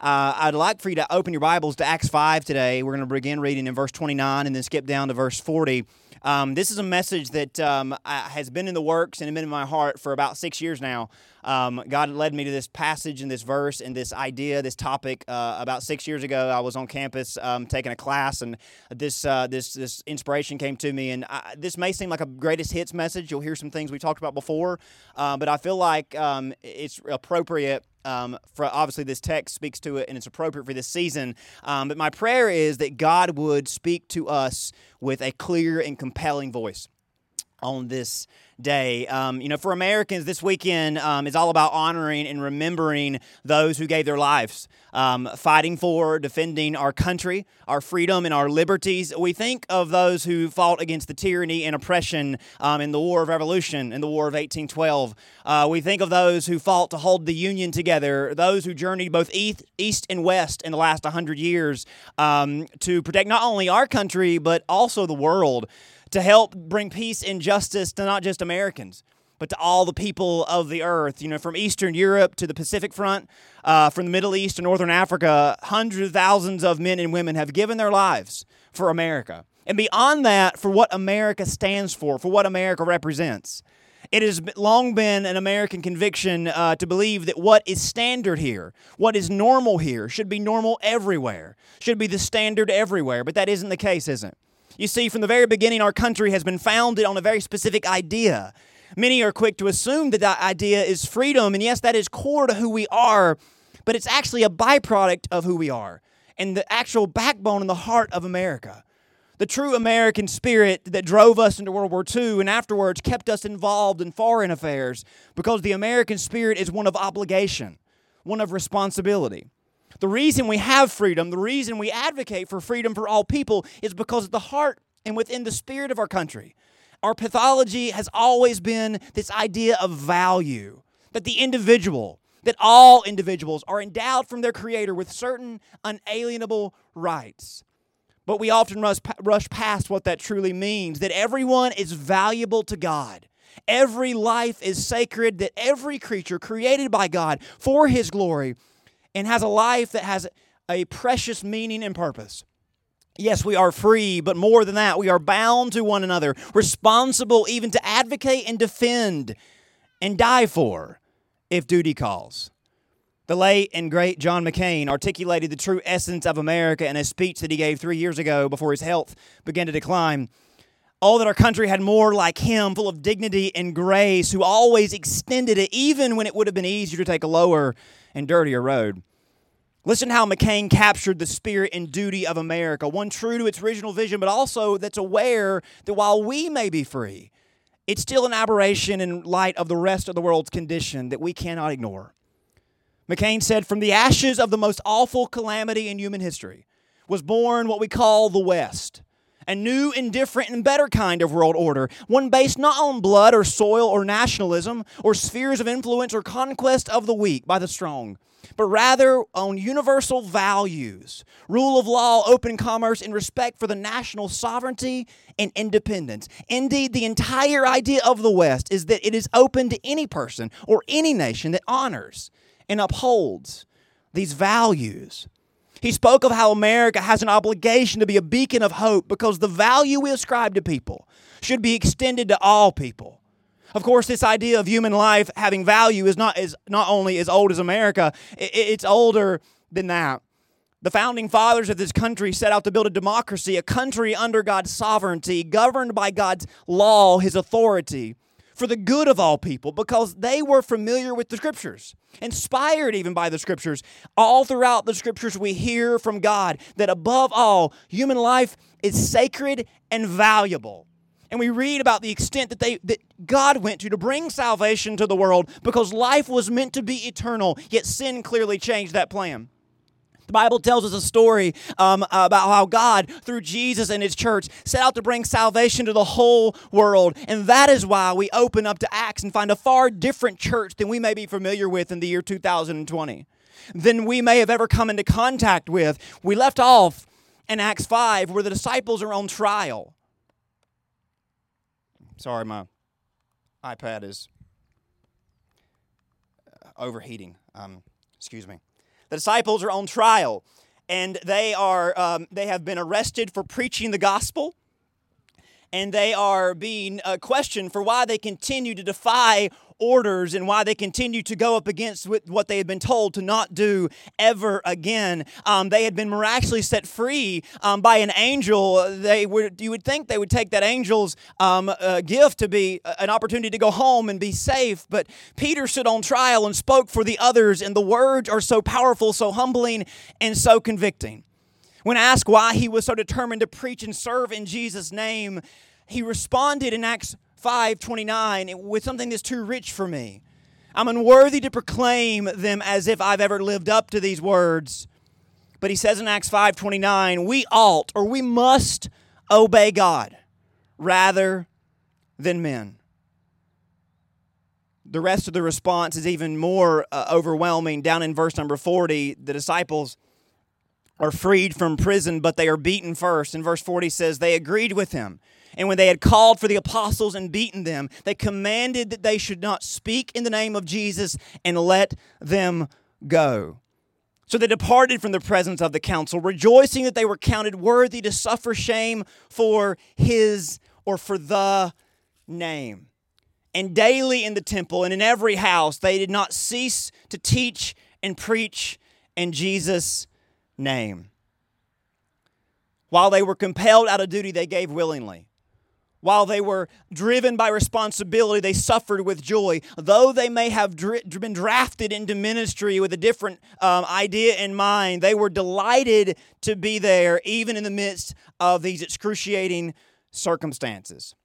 Uh, I'd like for you to open your Bibles to Acts 5 today. We're going to begin reading in verse 29 and then skip down to verse 40. Um, this is a message that um, has been in the works and been in my heart for about six years now. Um, God led me to this passage and this verse and this idea, this topic. Uh, about six years ago, I was on campus um, taking a class, and this uh, this this inspiration came to me. And I, this may seem like a greatest hits message. You'll hear some things we talked about before, uh, but I feel like um, it's appropriate um, for obviously this text speaks to it and it's appropriate for this season. Um, but my prayer is that God would speak to us with a clear and compelling voice on this day. Um, you know, for Americans, this weekend um, is all about honoring and remembering those who gave their lives, um, fighting for, defending our country, our freedom, and our liberties. We think of those who fought against the tyranny and oppression um, in the War of Revolution, in the War of 1812. Uh, we think of those who fought to hold the Union together, those who journeyed both east, east and west in the last 100 years um, to protect not only our country, but also the world to help bring peace and justice to not just Americans, but to all the people of the earth. You know, from Eastern Europe to the Pacific Front, uh, from the Middle East to Northern Africa, hundreds of thousands of men and women have given their lives for America. And beyond that, for what America stands for, for what America represents. It has long been an American conviction uh, to believe that what is standard here, what is normal here, should be normal everywhere, should be the standard everywhere. But that isn't the case, isn't it? You see, from the very beginning, our country has been founded on a very specific idea. Many are quick to assume that that idea is freedom, and yes, that is core to who we are, but it's actually a byproduct of who we are and the actual backbone and the heart of America. The true American spirit that drove us into World War II and afterwards kept us involved in foreign affairs because the American spirit is one of obligation, one of responsibility. The reason we have freedom, the reason we advocate for freedom for all people is because of the heart and within the spirit of our country. Our pathology has always been this idea of value, that the individual, that all individuals are endowed from their Creator with certain unalienable rights. But we often rush, rush past what that truly means that everyone is valuable to God. Every life is sacred, that every creature created by God for His glory and has a life that has a precious meaning and purpose. Yes, we are free, but more than that, we are bound to one another, responsible even to advocate and defend and die for if duty calls. The late and great John McCain articulated the true essence of America in a speech that he gave three years ago before his health began to decline. All that our country had more like him, full of dignity and grace, who always extended it, even when it would have been easier to take a lower and dirtier road. Listen how McCain captured the spirit and duty of America, one true to its original vision, but also that's aware that while we may be free, it's still an aberration in light of the rest of the world's condition that we cannot ignore. McCain said, From the ashes of the most awful calamity in human history was born what we call the West, a new and different and better kind of world order, one based not on blood or soil or nationalism or spheres of influence or conquest of the weak by the strong but rather on universal values rule of law, open commerce, and respect for the national sovereignty and independence. Indeed, the entire idea of the West is that it is open to any person or any nation that honors and upholds these values. He spoke of how America has an obligation to be a beacon of hope because the value we ascribe to people should be extended to all people. Of course, this idea of human life having value is not, is not only as old as America, it's older than that. The founding fathers of this country set out to build a democracy, a country under God's sovereignty, governed by God's law, His authority, for the good of all people, because they were familiar with the scriptures, inspired even by the scriptures. All throughout the scriptures, we hear from God that above all, human life is sacred and valuable. And we read about the extent that they that God went to to bring salvation to the world because life was meant to be eternal, yet sin clearly changed that plan. The Bible tells us a story um, about how God, through Jesus and His church, set out to bring salvation to the whole world. And that is why we open up to Acts and find a far different church than we may be familiar with in the year 2020, than we may have ever come into contact with. We left off in Acts 5 where the disciples are on trial. Sorry, my iPad is uh, overheating. Um, excuse me. The disciples are on trial, and they are um, they have been arrested for preaching the gospel, and they are being uh, questioned for why they continue to defy orders and why they continue to go up against what they had been told to not do ever again. Um, they had been miraculously set free um, by an angel. They would you would think they would take that angel's um, uh, gift to be an opportunity to go home and be safe. But Peter stood on trial and spoke for the others, and the words are so powerful, so humbling, and so convicting. When asked why he was so determined to preach and serve in Jesus' name, he responded in Acts 5:29 with something that's too rich for me. I'm unworthy to proclaim them as if I've ever lived up to these words. But he says in Acts 5:29, we ought or we must obey God rather than men. The rest of the response is even more uh, overwhelming. Down in verse number 40, the disciples are freed from prison, but they are beaten first. And verse 40 says, They agreed with him and when they had called for the apostles and beaten them, they commanded that they should not speak in the name of Jesus and let them go. So they departed from the presence of the council, rejoicing that they were counted worthy to suffer shame for his or for the name. And daily in the temple and in every house, they did not cease to teach and preach in Jesus' name. While they were compelled out of duty, they gave willingly. While they were driven by responsibility, they suffered with joy. Though they may have been drafted into ministry with a different um, idea in mind, they were delighted to be there, even in the midst of these excruciating circumstances.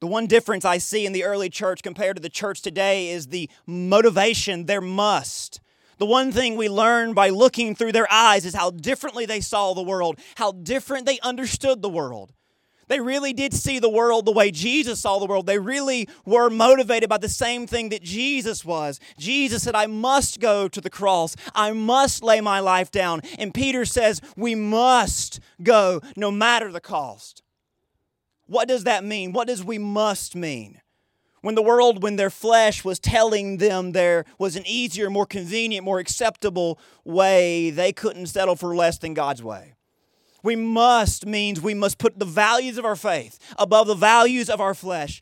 The one difference I see in the early church compared to the church today is the motivation, their must. The one thing we learn by looking through their eyes is how differently they saw the world, how different they understood the world. They really did see the world the way Jesus saw the world. They really were motivated by the same thing that Jesus was. Jesus said, I must go to the cross. I must lay my life down. And Peter says, We must go no matter the cost. What does that mean? What does we must mean? When the world, when their flesh was telling them there was an easier, more convenient, more acceptable way, they couldn't settle for less than God's way. We must means we must put the values of our faith above the values of our flesh.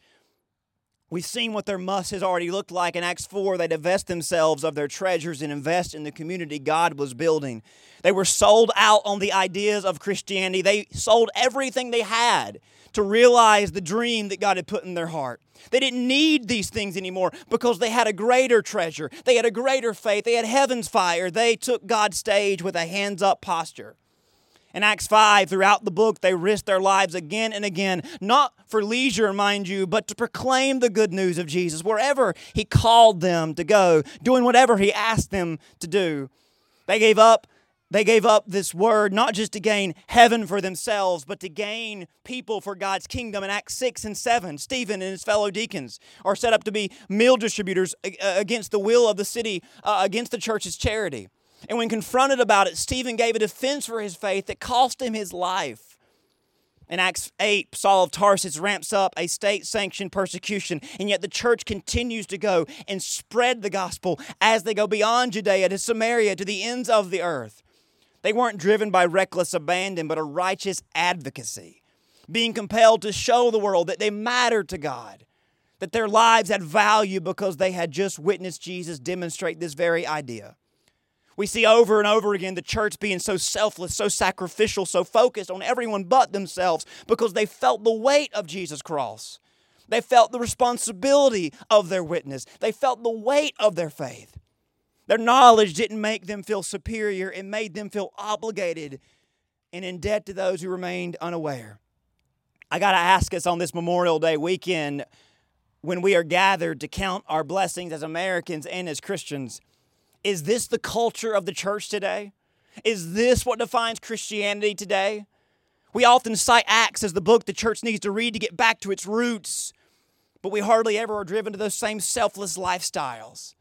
We've seen what their must has already looked like in Acts 4. They divest themselves of their treasures and invest in the community God was building. They were sold out on the ideas of Christianity. They sold everything they had to realize the dream that God had put in their heart. They didn't need these things anymore because they had a greater treasure. They had a greater faith. They had heaven's fire. They took God's stage with a hands up posture. In Acts 5, throughout the book, they risked their lives again and again, not for leisure, mind you, but to proclaim the good news of Jesus wherever He called them to go, doing whatever He asked them to do. They gave up they gave up this word not just to gain heaven for themselves, but to gain people for God's kingdom. In Acts 6 and 7, Stephen and his fellow deacons are set up to be meal distributors against the will of the city, uh, against the church's charity. And when confronted about it, Stephen gave a defense for his faith that cost him his life. In Acts 8, Saul of Tarsus ramps up a state sanctioned persecution, and yet the church continues to go and spread the gospel as they go beyond Judea to Samaria to the ends of the earth. They weren't driven by reckless abandon, but a righteous advocacy, being compelled to show the world that they mattered to God, that their lives had value because they had just witnessed Jesus demonstrate this very idea. We see over and over again the church being so selfless, so sacrificial, so focused on everyone but themselves because they felt the weight of Jesus' cross. They felt the responsibility of their witness. They felt the weight of their faith. Their knowledge didn't make them feel superior, it made them feel obligated and in debt to those who remained unaware. I got to ask us on this Memorial Day weekend when we are gathered to count our blessings as Americans and as Christians is this the culture of the church today? Is this what defines Christianity today? We often cite Acts as the book the church needs to read to get back to its roots, but we hardly ever are driven to those same selfless lifestyles.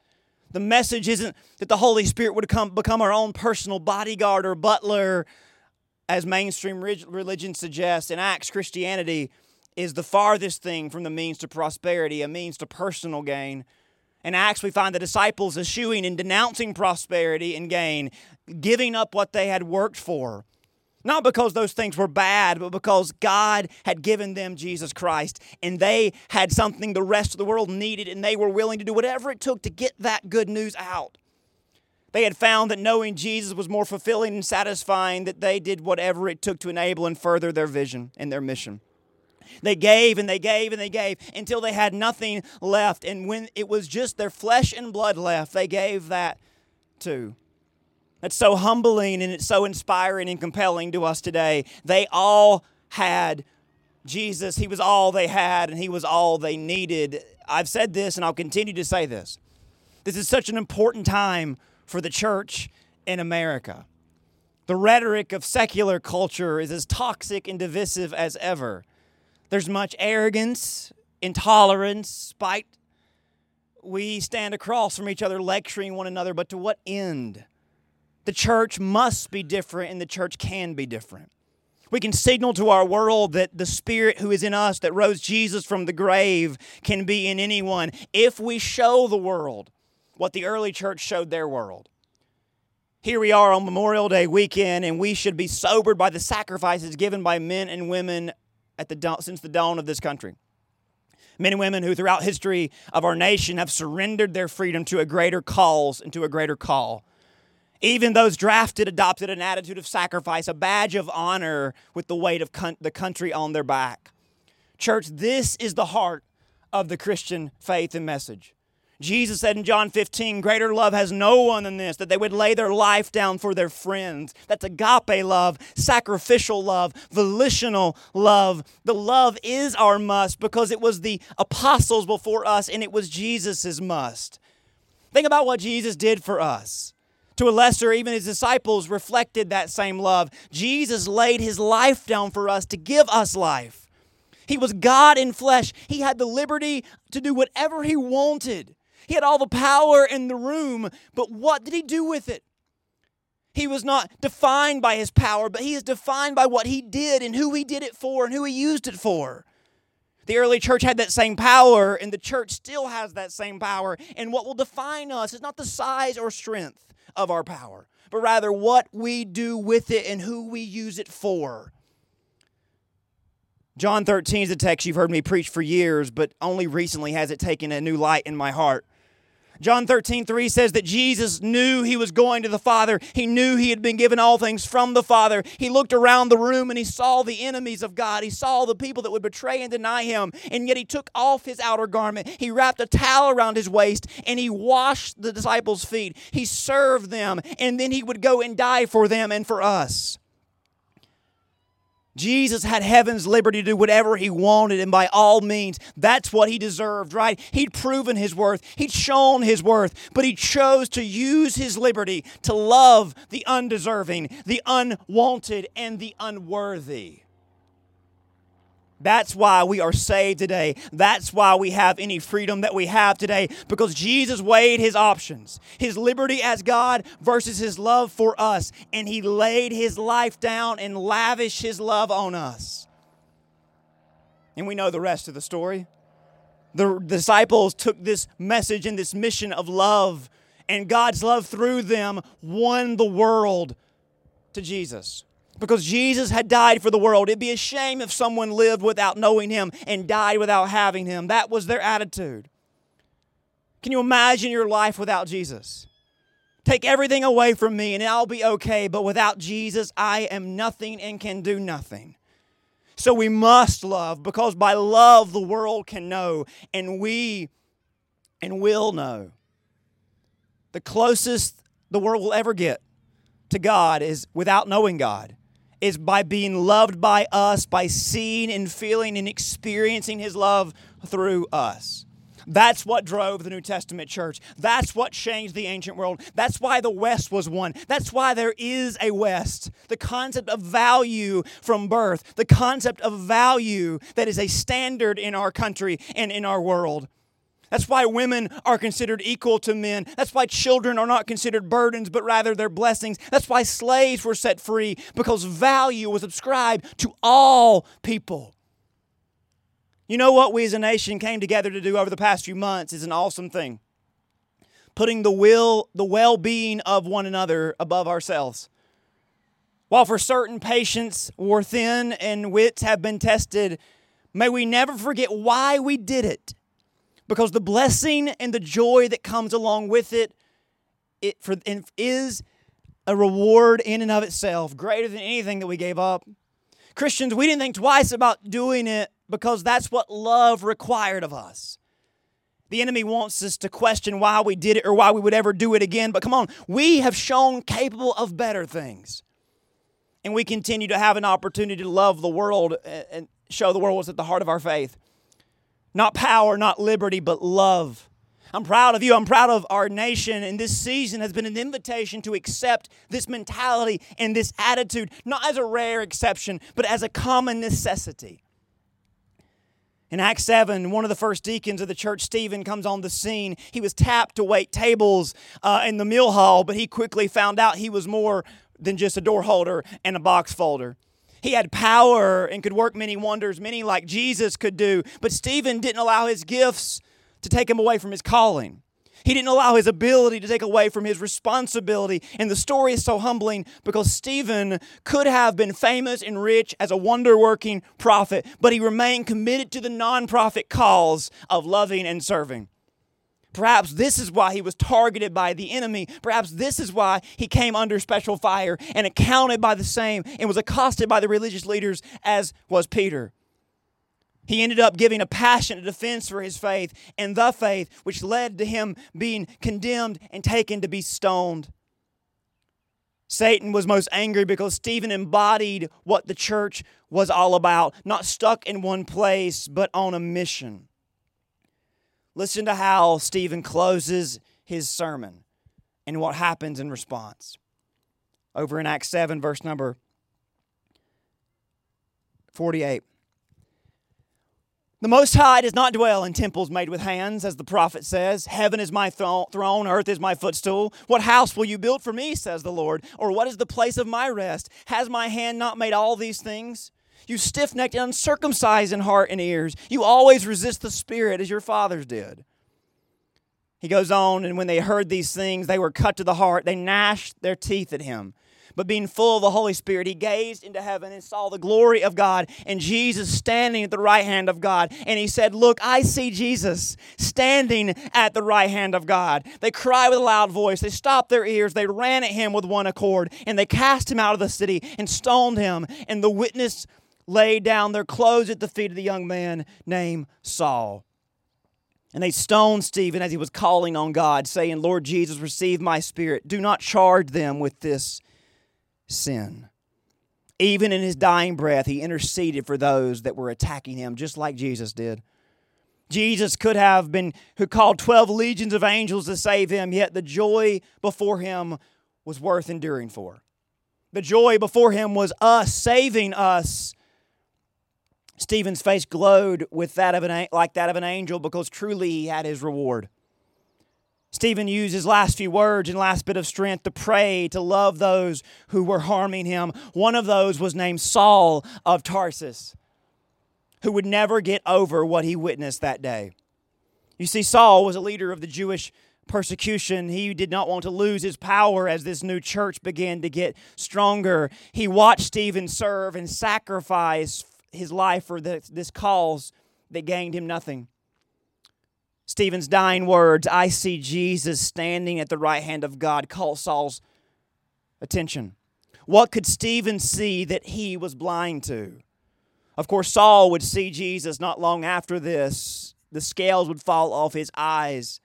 The message isn't that the Holy Spirit would come, become our own personal bodyguard or butler, as mainstream religion suggests. In Acts, Christianity is the farthest thing from the means to prosperity, a means to personal gain. In Acts, we find the disciples eschewing and denouncing prosperity and gain, giving up what they had worked for. Not because those things were bad, but because God had given them Jesus Christ and they had something the rest of the world needed and they were willing to do whatever it took to get that good news out. They had found that knowing Jesus was more fulfilling and satisfying that they did whatever it took to enable and further their vision and their mission. They gave and they gave and they gave until they had nothing left. And when it was just their flesh and blood left, they gave that too. That's so humbling and it's so inspiring and compelling to us today. They all had Jesus. He was all they had and He was all they needed. I've said this and I'll continue to say this. This is such an important time for the church in America. The rhetoric of secular culture is as toxic and divisive as ever. There's much arrogance, intolerance, spite. We stand across from each other lecturing one another, but to what end? The church must be different and the church can be different. We can signal to our world that the Spirit who is in us, that rose Jesus from the grave, can be in anyone if we show the world what the early church showed their world. Here we are on Memorial Day weekend, and we should be sobered by the sacrifices given by men and women at the since the dawn of this country. Men and women who, throughout history of our nation, have surrendered their freedom to a greater cause and to a greater call. Even those drafted adopted an attitude of sacrifice, a badge of honor with the weight of con- the country on their back. Church, this is the heart of the Christian faith and message. Jesus said in John 15, Greater love has no one than this, that they would lay their life down for their friends. That's agape love, sacrificial love, volitional love. The love is our must because it was the apostles before us and it was Jesus' must. Think about what Jesus did for us. To a lesser, even his disciples reflected that same love. Jesus laid his life down for us to give us life. He was God in flesh. He had the liberty to do whatever he wanted. He had all the power in the room, but what did he do with it? He was not defined by his power, but he is defined by what he did and who he did it for and who he used it for. The early church had that same power, and the church still has that same power. And what will define us is not the size or strength of our power, but rather what we do with it and who we use it for. John 13 is a text you've heard me preach for years, but only recently has it taken a new light in my heart. John 13, 3 says that Jesus knew he was going to the Father. He knew he had been given all things from the Father. He looked around the room and he saw the enemies of God. He saw the people that would betray and deny him. And yet he took off his outer garment. He wrapped a towel around his waist and he washed the disciples' feet. He served them and then he would go and die for them and for us. Jesus had heaven's liberty to do whatever he wanted, and by all means, that's what he deserved, right? He'd proven his worth, he'd shown his worth, but he chose to use his liberty to love the undeserving, the unwanted, and the unworthy. That's why we are saved today. That's why we have any freedom that we have today because Jesus weighed his options his liberty as God versus his love for us, and he laid his life down and lavished his love on us. And we know the rest of the story. The disciples took this message and this mission of love, and God's love through them won the world to Jesus because Jesus had died for the world. It'd be a shame if someone lived without knowing Him and died without having Him. That was their attitude. Can you imagine your life without Jesus? Take everything away from me and I'll be okay, but without Jesus, I am nothing and can do nothing. So we must love because by love the world can know and we and will know. The closest the world will ever get to God is without knowing God is by being loved by us, by seeing and feeling and experiencing His love through us. That's what drove the New Testament church. That's what changed the ancient world. That's why the West was one. That's why there is a West. The concept of value from birth, the concept of value that is a standard in our country and in our world. That's why women are considered equal to men. That's why children are not considered burdens, but rather they're blessings. That's why slaves were set free, because value was ascribed to all people. You know what we as a nation came together to do over the past few months is an awesome thing. putting the will, the well-being of one another above ourselves. While for certain patience were thin and wits have been tested, may we never forget why we did it. Because the blessing and the joy that comes along with it, it for, is a reward in and of itself, greater than anything that we gave up. Christians, we didn't think twice about doing it because that's what love required of us. The enemy wants us to question why we did it or why we would ever do it again. But come on, we have shown capable of better things. And we continue to have an opportunity to love the world and show the world what's at the heart of our faith. Not power, not liberty, but love. I'm proud of you. I'm proud of our nation. And this season has been an invitation to accept this mentality and this attitude, not as a rare exception, but as a common necessity. In Acts 7, one of the first deacons of the church, Stephen, comes on the scene. He was tapped to wait tables uh, in the meal hall, but he quickly found out he was more than just a door holder and a box folder. He had power and could work many wonders, many like Jesus could do, but Stephen didn't allow his gifts to take him away from his calling. He didn't allow his ability to take away from his responsibility. And the story is so humbling because Stephen could have been famous and rich as a wonder working prophet, but he remained committed to the non-profit cause of loving and serving. Perhaps this is why he was targeted by the enemy. Perhaps this is why he came under special fire and accounted by the same and was accosted by the religious leaders as was Peter. He ended up giving a passionate defense for his faith and the faith, which led to him being condemned and taken to be stoned. Satan was most angry because Stephen embodied what the church was all about, not stuck in one place, but on a mission. Listen to how Stephen closes his sermon and what happens in response. Over in Acts 7, verse number 48. The Most High does not dwell in temples made with hands, as the prophet says. Heaven is my throne, earth is my footstool. What house will you build for me, says the Lord? Or what is the place of my rest? Has my hand not made all these things? You stiff necked and uncircumcised in heart and ears. You always resist the Spirit as your fathers did. He goes on, and when they heard these things, they were cut to the heart. They gnashed their teeth at him. But being full of the Holy Spirit, he gazed into heaven and saw the glory of God and Jesus standing at the right hand of God. And he said, Look, I see Jesus standing at the right hand of God. They cried with a loud voice. They stopped their ears. They ran at him with one accord. And they cast him out of the city and stoned him. And the witness laid down their clothes at the feet of the young man named Saul. And they stoned Stephen as he was calling on God, saying, Lord Jesus, receive my spirit. Do not charge them with this sin. Even in his dying breath, he interceded for those that were attacking him, just like Jesus did. Jesus could have been who called 12 legions of angels to save him, yet the joy before him was worth enduring for. The joy before him was us saving us. Stephen's face glowed with that of an like that of an angel because truly he had his reward. Stephen used his last few words and last bit of strength to pray, to love those who were harming him. One of those was named Saul of Tarsus, who would never get over what he witnessed that day. You see, Saul was a leader of the Jewish persecution. He did not want to lose his power as this new church began to get stronger. He watched Stephen serve and sacrifice his life for this, this cause that gained him nothing. Stephen's dying words, I see Jesus standing at the right hand of God, caught Saul's attention. What could Stephen see that he was blind to? Of course, Saul would see Jesus not long after this. The scales would fall off his eyes,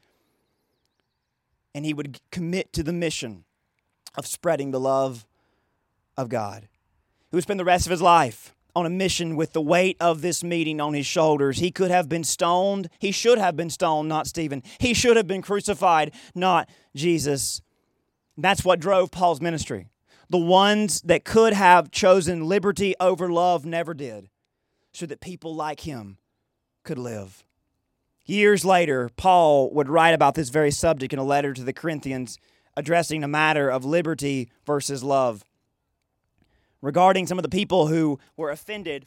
and he would commit to the mission of spreading the love of God. He would spend the rest of his life on a mission with the weight of this meeting on his shoulders. He could have been stoned. He should have been stoned, not Stephen. He should have been crucified, not Jesus. That's what drove Paul's ministry. The ones that could have chosen liberty over love never did, so that people like him could live. Years later, Paul would write about this very subject in a letter to the Corinthians addressing a matter of liberty versus love regarding some of the people who were offended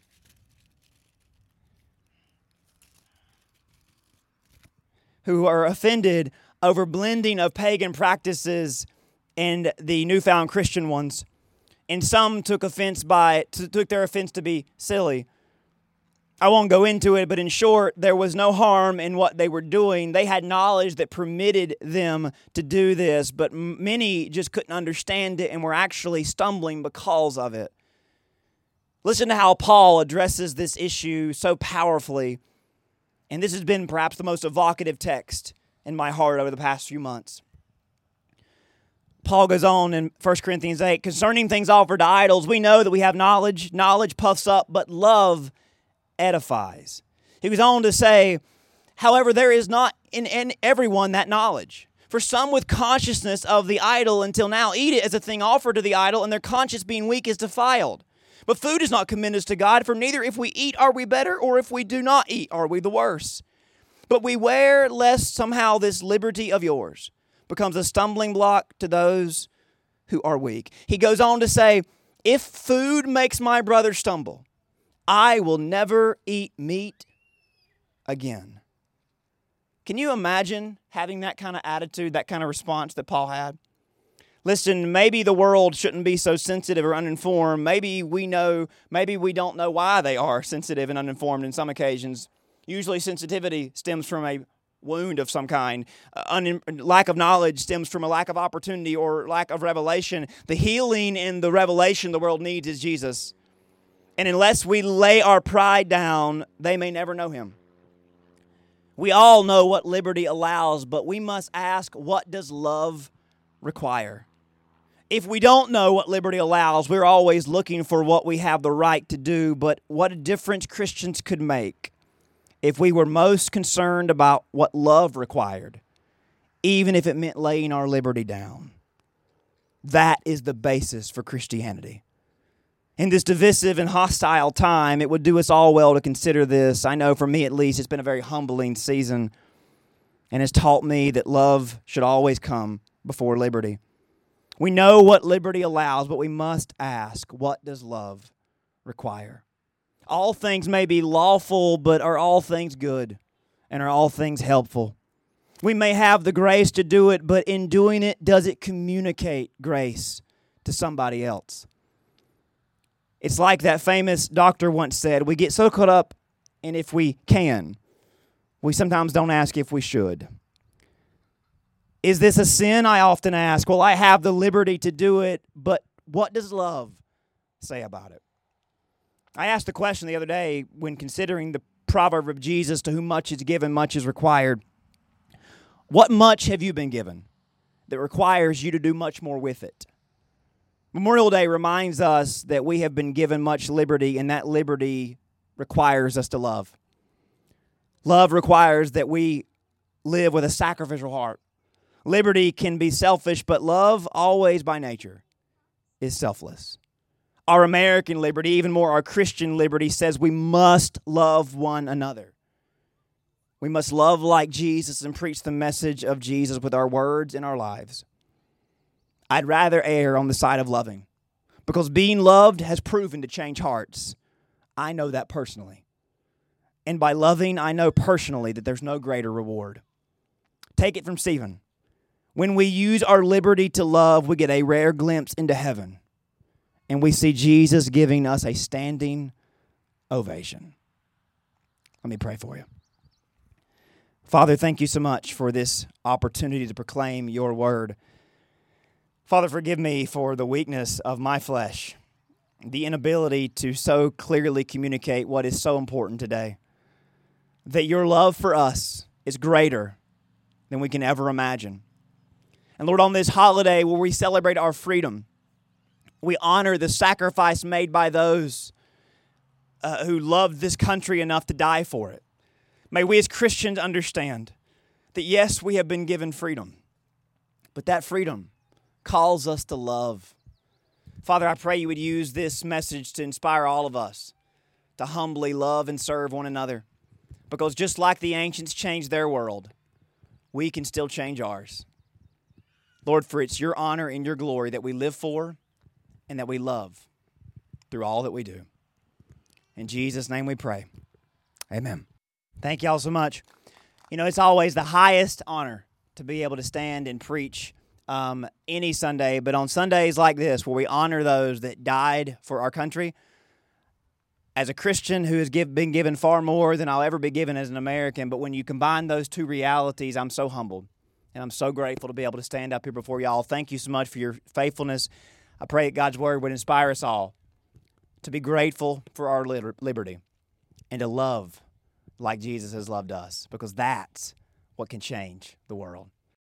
who are offended over blending of pagan practices and the newfound Christian ones. And some took offense by took their offense to be silly. I won't go into it, but in short, there was no harm in what they were doing. They had knowledge that permitted them to do this, but many just couldn't understand it and were actually stumbling because of it. Listen to how Paul addresses this issue so powerfully. And this has been perhaps the most evocative text in my heart over the past few months. Paul goes on in 1 Corinthians 8 concerning things offered to idols, we know that we have knowledge. Knowledge puffs up, but love edifies. He goes on to say, however, there is not in, in everyone that knowledge. For some with consciousness of the idol until now eat it as a thing offered to the idol, and their conscience being weak is defiled. But food is not commended to God, for neither if we eat are we better, or if we do not eat are we the worse. But beware lest somehow this liberty of yours becomes a stumbling block to those who are weak. He goes on to say, If food makes my brother stumble, I will never eat meat again. Can you imagine having that kind of attitude, that kind of response that Paul had? Listen, maybe the world shouldn't be so sensitive or uninformed. Maybe we know, maybe we don't know why they are sensitive and uninformed in some occasions. Usually, sensitivity stems from a wound of some kind. Uh, un- lack of knowledge stems from a lack of opportunity or lack of revelation. The healing and the revelation the world needs is Jesus. And unless we lay our pride down, they may never know him. We all know what liberty allows, but we must ask what does love require? If we don't know what liberty allows, we're always looking for what we have the right to do, but what a difference Christians could make if we were most concerned about what love required, even if it meant laying our liberty down. That is the basis for Christianity in this divisive and hostile time, it would do us all well to consider this. I know for me at least, it's been a very humbling season and has taught me that love should always come before liberty. We know what liberty allows, but we must ask what does love require? All things may be lawful, but are all things good? And are all things helpful? We may have the grace to do it, but in doing it, does it communicate grace to somebody else? It's like that famous doctor once said we get so caught up in if we can, we sometimes don't ask if we should. Is this a sin? I often ask. Well, I have the liberty to do it, but what does love say about it? I asked the question the other day when considering the proverb of Jesus to whom much is given, much is required. What much have you been given that requires you to do much more with it? Memorial Day reminds us that we have been given much liberty, and that liberty requires us to love. Love requires that we live with a sacrificial heart. Liberty can be selfish, but love, always by nature, is selfless. Our American liberty, even more our Christian liberty, says we must love one another. We must love like Jesus and preach the message of Jesus with our words and our lives. I'd rather err on the side of loving because being loved has proven to change hearts. I know that personally. And by loving, I know personally that there's no greater reward. Take it from Stephen. When we use our liberty to love, we get a rare glimpse into heaven. And we see Jesus giving us a standing ovation. Let me pray for you. Father, thank you so much for this opportunity to proclaim your word. Father, forgive me for the weakness of my flesh, the inability to so clearly communicate what is so important today. That your love for us is greater than we can ever imagine. And Lord, on this holiday where we celebrate our freedom, we honor the sacrifice made by those uh, who loved this country enough to die for it. May we as Christians understand that yes, we have been given freedom, but that freedom calls us to love. Father, I pray you would use this message to inspire all of us to humbly love and serve one another. Because just like the ancients changed their world, we can still change ours. Lord, for it's your honor and your glory that we live for and that we love through all that we do. In Jesus' name we pray. Amen. Thank y'all so much. You know, it's always the highest honor to be able to stand and preach um, any Sunday, but on Sundays like this, where we honor those that died for our country, as a Christian who has give, been given far more than I'll ever be given as an American, but when you combine those two realities, I'm so humbled. And I'm so grateful to be able to stand up here before y'all. Thank you so much for your faithfulness. I pray that God's word would inspire us all to be grateful for our liberty and to love like Jesus has loved us, because that's what can change the world.